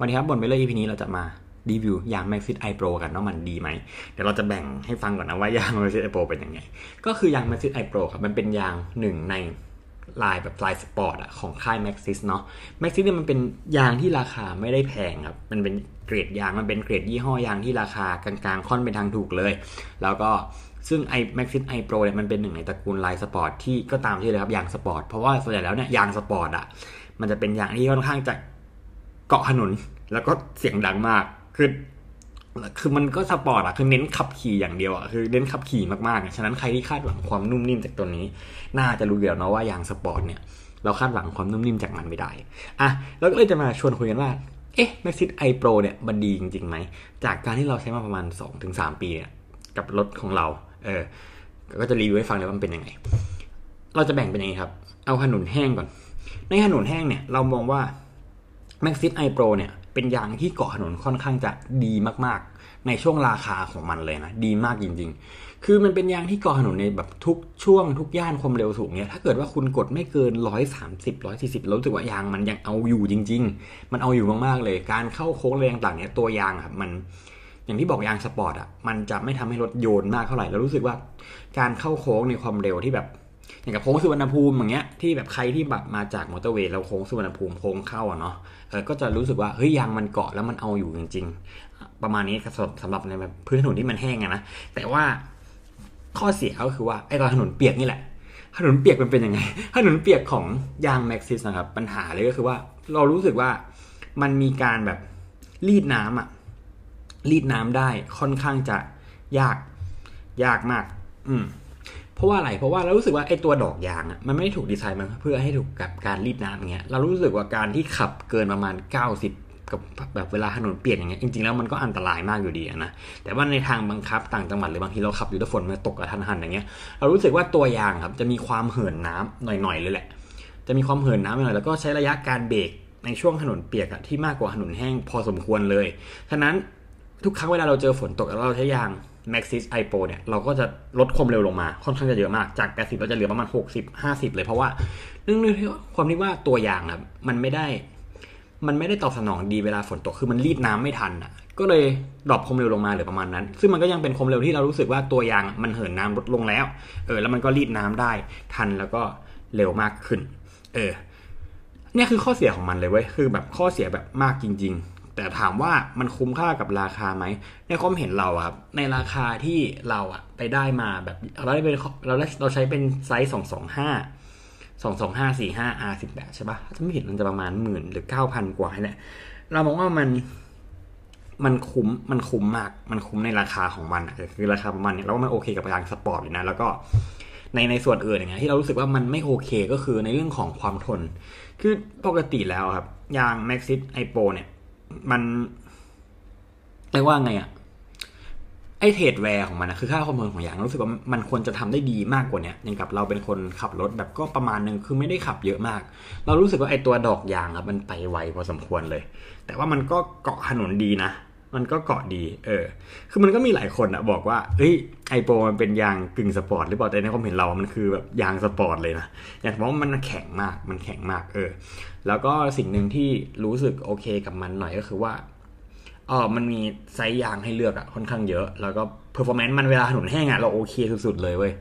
วันนี้ครับบ่นไปเรื่อย EP นี้เราจะมารีวิวยาง Maxxis i Pro กันว่ามันดีไหม เดี๋ยวเราจะแบ่งให้ฟังก่อนนะว่ายาง Maxxis i Pro เป็นยังไง ก็คือยาง Maxxis i Pro ครับมันเป็นยางหนึ่งในลายแบบลายสปอร์ตอะของค่าย Maxxis เนาะ Maxxis เนี่ยมันเป็นยางที่ราคาไม่ได้แพงครับ มันเป็นเกรดยาง มันเป็นเกรดยี่ห้อยางที่ราคากลางๆ ค่อนเป็นทางถูกเลย แล้วก็ซึ่ง i Maxxis i Pro เนี่ยมันเป็นหนึ่งในตระกูลลายสปอร์ตที่ก็ตามที่เลยครับยางสปอร์ต เพราะว่าส่วนใหญ่แล้วเนี่ยยางสปอร์ตอะมันจะเป็นยางที่ค่อนข้างจะ เกาะถนนแล้วก็เสียงดังมากคือคือมันก็สปอร์ตอะคือเน้นขับขี่อย่างเดียวอะคือเน้นขับขี่มากๆฉะนั้นใครที่คาดหวังความนุ่มนิ่มจากตัวนี้ น่าจะรู้อยู่แล้วนะว่ายางสปอร์ตเนี่ย เราคาดหวังความนุ่มนิ่มจากมันไม่ได้อะแล้วก็เลยจะมาชวนคุยกันว่า เอ๊ะ Maxxis i Pro เนี่ยมันดีจริงๆไหม จากการที่เราใช้มาประมาณ 2-3 ปีเนี่ยกับรถของเรา เออ ก็จะรีวิวให้ฟังเลยว่ามันเป็นยังไง เราจะแบ่งเป็นยังไงครับ เอาถนนแห้งก่อน ในถนนแห้งเนี่ยเรามองว่า Maxit i Pro เนี่ยเป็นยางที่เกาะถนนค่อนข้างจะดีมากๆ ในช่วงราคาของมันเลยนะดีมากจริง ๆ คือมันเป็นยางที่เกาะถนนในแบบทุกช่วงทุกย่านความเร็วสูงเนี่ยถ้าเกิดว่าคุณกดไม่เกิน 130 140รู้สึกว่ายางมันยังเอาอยู่จริง ๆ มันเอาอยู่มากๆเลย การเข้าโค้งแรงต่างเนี่ยตัวยางครับมันอย่างที่บอกยางสปอร์ตอะมันจะไม่ทำให้รถโยนมากเท่าไหร่แล้วรู้สึกว่าการเข้าโค้งในความเร็วที่แบบ อย่างกับโค้งสุวรรณภูมิอย่างเงี้ยที่แบบใครที่แบบมาจากมอเตอร์เวย์แล้วโค้งสุวรรณภูมิโค้งเข้าอะเนาะเออก็จะรู้สึกว่าเฮ้ยยางมันเกาะแล้วมันเอาอยู่จริง ๆ ประมาณนี้สำหรับในแบบพื้นถนนที่มันแห้งอะนะแต่ว่าข้อเสียก็คือว่าไอ้ตอนถนนเปียกนี่แหละถนนเปียกมันเป็นยังไงถนนเปียกของยางแม็กซิสนะครับปัญหาเลยก็คือว่าเรารู้สึกว่ามันมีการแบบรีดน้ำอะรีดน้ำได้ค่อนข้างจะยากยากมาก อืม เพราะว่าอะไร เพราะว่าเรารู้สึกว่าไอ้ตัวดอกยางอะมันไม่ได้ถูกดีไซน์มาเพื่อให้ถูกกับการรีดน้ำอย่างเงี้ย เรารู้สึกว่าการที่ขับเกินประมาณ 90กับแบบเวลาถนนเปียกอย่างเงี้ยจริงๆแล้วมันก็อันตรายมากอยู่ดีนะแต่ว่าในทางบังคับต่างจังหวัดหรือบางทีเราขับอยู่ถ้าฝนมาตกกระทันหันอย่างเงี้ยเรารู้สึกว่าตัวยางครับจะมีความเหินน้ำหน่อยๆเลยแหละ จะมีความเหินน้ำหน่อยแล้วก็ใช้ระยะการเบรกในช่วงถนนเปียกอะที่มากกว่าถนนแห้งพอสมควรเลยฉะนั้นทุกครั้งเวลาเราเจอฝนตกแล้วเราใช้ยาง Maxis i Pro เนี่ยเราก็จะลดความเร็วลงมาค่อนข้างจะเยอะมากจาก 80 เราจะเหลือประมาณ 60 50 เลยเพราะว่าเนื่องด้วยความที่ว่าตัวยางครับมันไม่ได้ มันไม่ได้ตอบสนองดีเวลาฝนตกคือมันรีดน้ำไม่ทันอะ ก็เลยดรอปความเร็วลงมาเหลือประมาณนั้น ซึ่งมันก็ยังเป็นความเร็วที่เรารู้สึกว่าตัวยางมันเหินน้ำลดลงแล้ว เออ แล้วมันก็รีดน้ำได้ทันแล้วก็เร็วมากขึ้น เออเนี่ยคือข้อเสียของมันเลยเว้ย คือแบบข้อเสียแบบมากจริง แต่ถามว่ามันคุ้มค่ากับราคาไหมในความเห็นเราครับในราคาที่เราอะไปได้มาแบบเราได้เป็นเราเราใช้เป็นไซส์สองสองห้าสองสองห้าสี่ห้า R สิบแปดใช่ปะถ้าไม่ผิดมันจะประมาณหมื่นหรือเก้าพันกว่าเนี่ยเรามองว่ามันมันคุ้มมันคุ้มมาก มันคุ้มในราคาของมันอะคือราคาประมาณนี้แล้วมันโอเคกับยางสปอร์ตอยู่นะ แล้วก็ในในส่วนอื่นอย่างเงี้ยที่เรารู้สึกว่ามันไม่โอเคก็คือในเรื่องของความทน คือปกติแล้วครับยาง Maxis i p o เนี่ย มันเรียกว่าไงอะไอเทรดแวร์ของมันนะคือค่าความทนของยางรู้สึกว่ามันควรจะทำได้ดีมากกว่านี้อย่างกับเราเป็นคนขับรถแบบก็ประมาณนึงคือไม่ได้ขับเยอะมาก เรารู้สึกว่าไอตัวดอกยางครับมันไปไวพอสมควรเลย แต่ว่ามันก็เกาะถนนดีนะ มันก็เกาะดี เออ คือมันก็มีหลายคนอะบอกว่า เฮ้ย i Pro มันเป็นยางกึ่งสปอร์ตหรือเปล่า แต่ในความเห็นเรา มันคือแบบยางสปอร์ตเลยนะ อย่างเพราะมันแข็งมาก มันแข็งมาก เออ แล้วก็สิ่งหนึ่งที่รู้สึกโอเคกับมันหน่อยก็คือว่าเออมันมีไซส์ยางให้เลือกอะค่อนข้างเยอะ แล้วก็ performance มันเวลาถนนแห้งอะเราโอเคสุดๆเลยเว้ย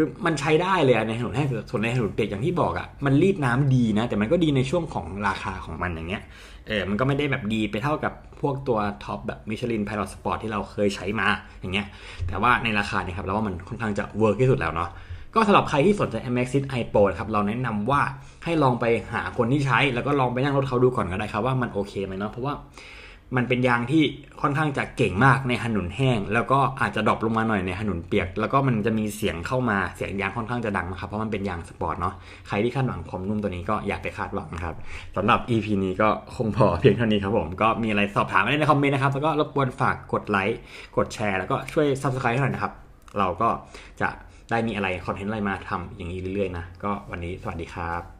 คือมันใช้ได้เลยในถนนแห้งส่วนในถนนเปียกอย่างที่บอกอะมันรีดน้ำดีนะ แต่มันก็ดีในช่วงของราคาของมันอย่างเงี้ยเออมันก็ไม่ได้แบบดีไปเท่ากับพวกตัวท็อปแบบ Michelin Pilot Sport ที่เราเคยใช้มาอย่างเงี้ยแต่ว่าในราคาเนี่ยครับเราว่ามันค่อนข้างจะ work ที่สุดแล้วเนาะก็สำหรับใครที่สนใจ Maxxis i Pro ครับเราแนะนำว่าให้ลองไปหาคนที่ใช้ แล้วก็ลองไปนั่งรถเขาดูก่อนก็ได้ครับว่ามันโอเคไหมเนาะเพราะว่า มันเป็นยางที่ค่อนข้างจะเก่งมากในถนนแห้ง แล้วก็อาจจะ drop ลงมาหน่อยในถนนเปียก แล้วก็มันจะมีเสียงเข้ามาเสียงยางค่อนข้างจะดังนะครับเพราะมันเป็นยางสปอร์ตเนาะใครที่คาดหวังความนุ่มตัวนี้ก็อยากไปคาดหวังครับสำหรับ EP นี้ก็คงพอเพียงเท่านี้ครับผมก็มีอะไรสอบถามได้ในคอมเมนต์นะครับแล้วก็รบกวนฝากกดไลค์กดแชร์ แล้วก็ช่วย Subscribe ให้หน่อยนะครับเราก็จะได้มีอะไรคอนเทนต์อะไรมาทำอย่างนี้เรื่อยๆนะก็วันนี้สวัสดีครับ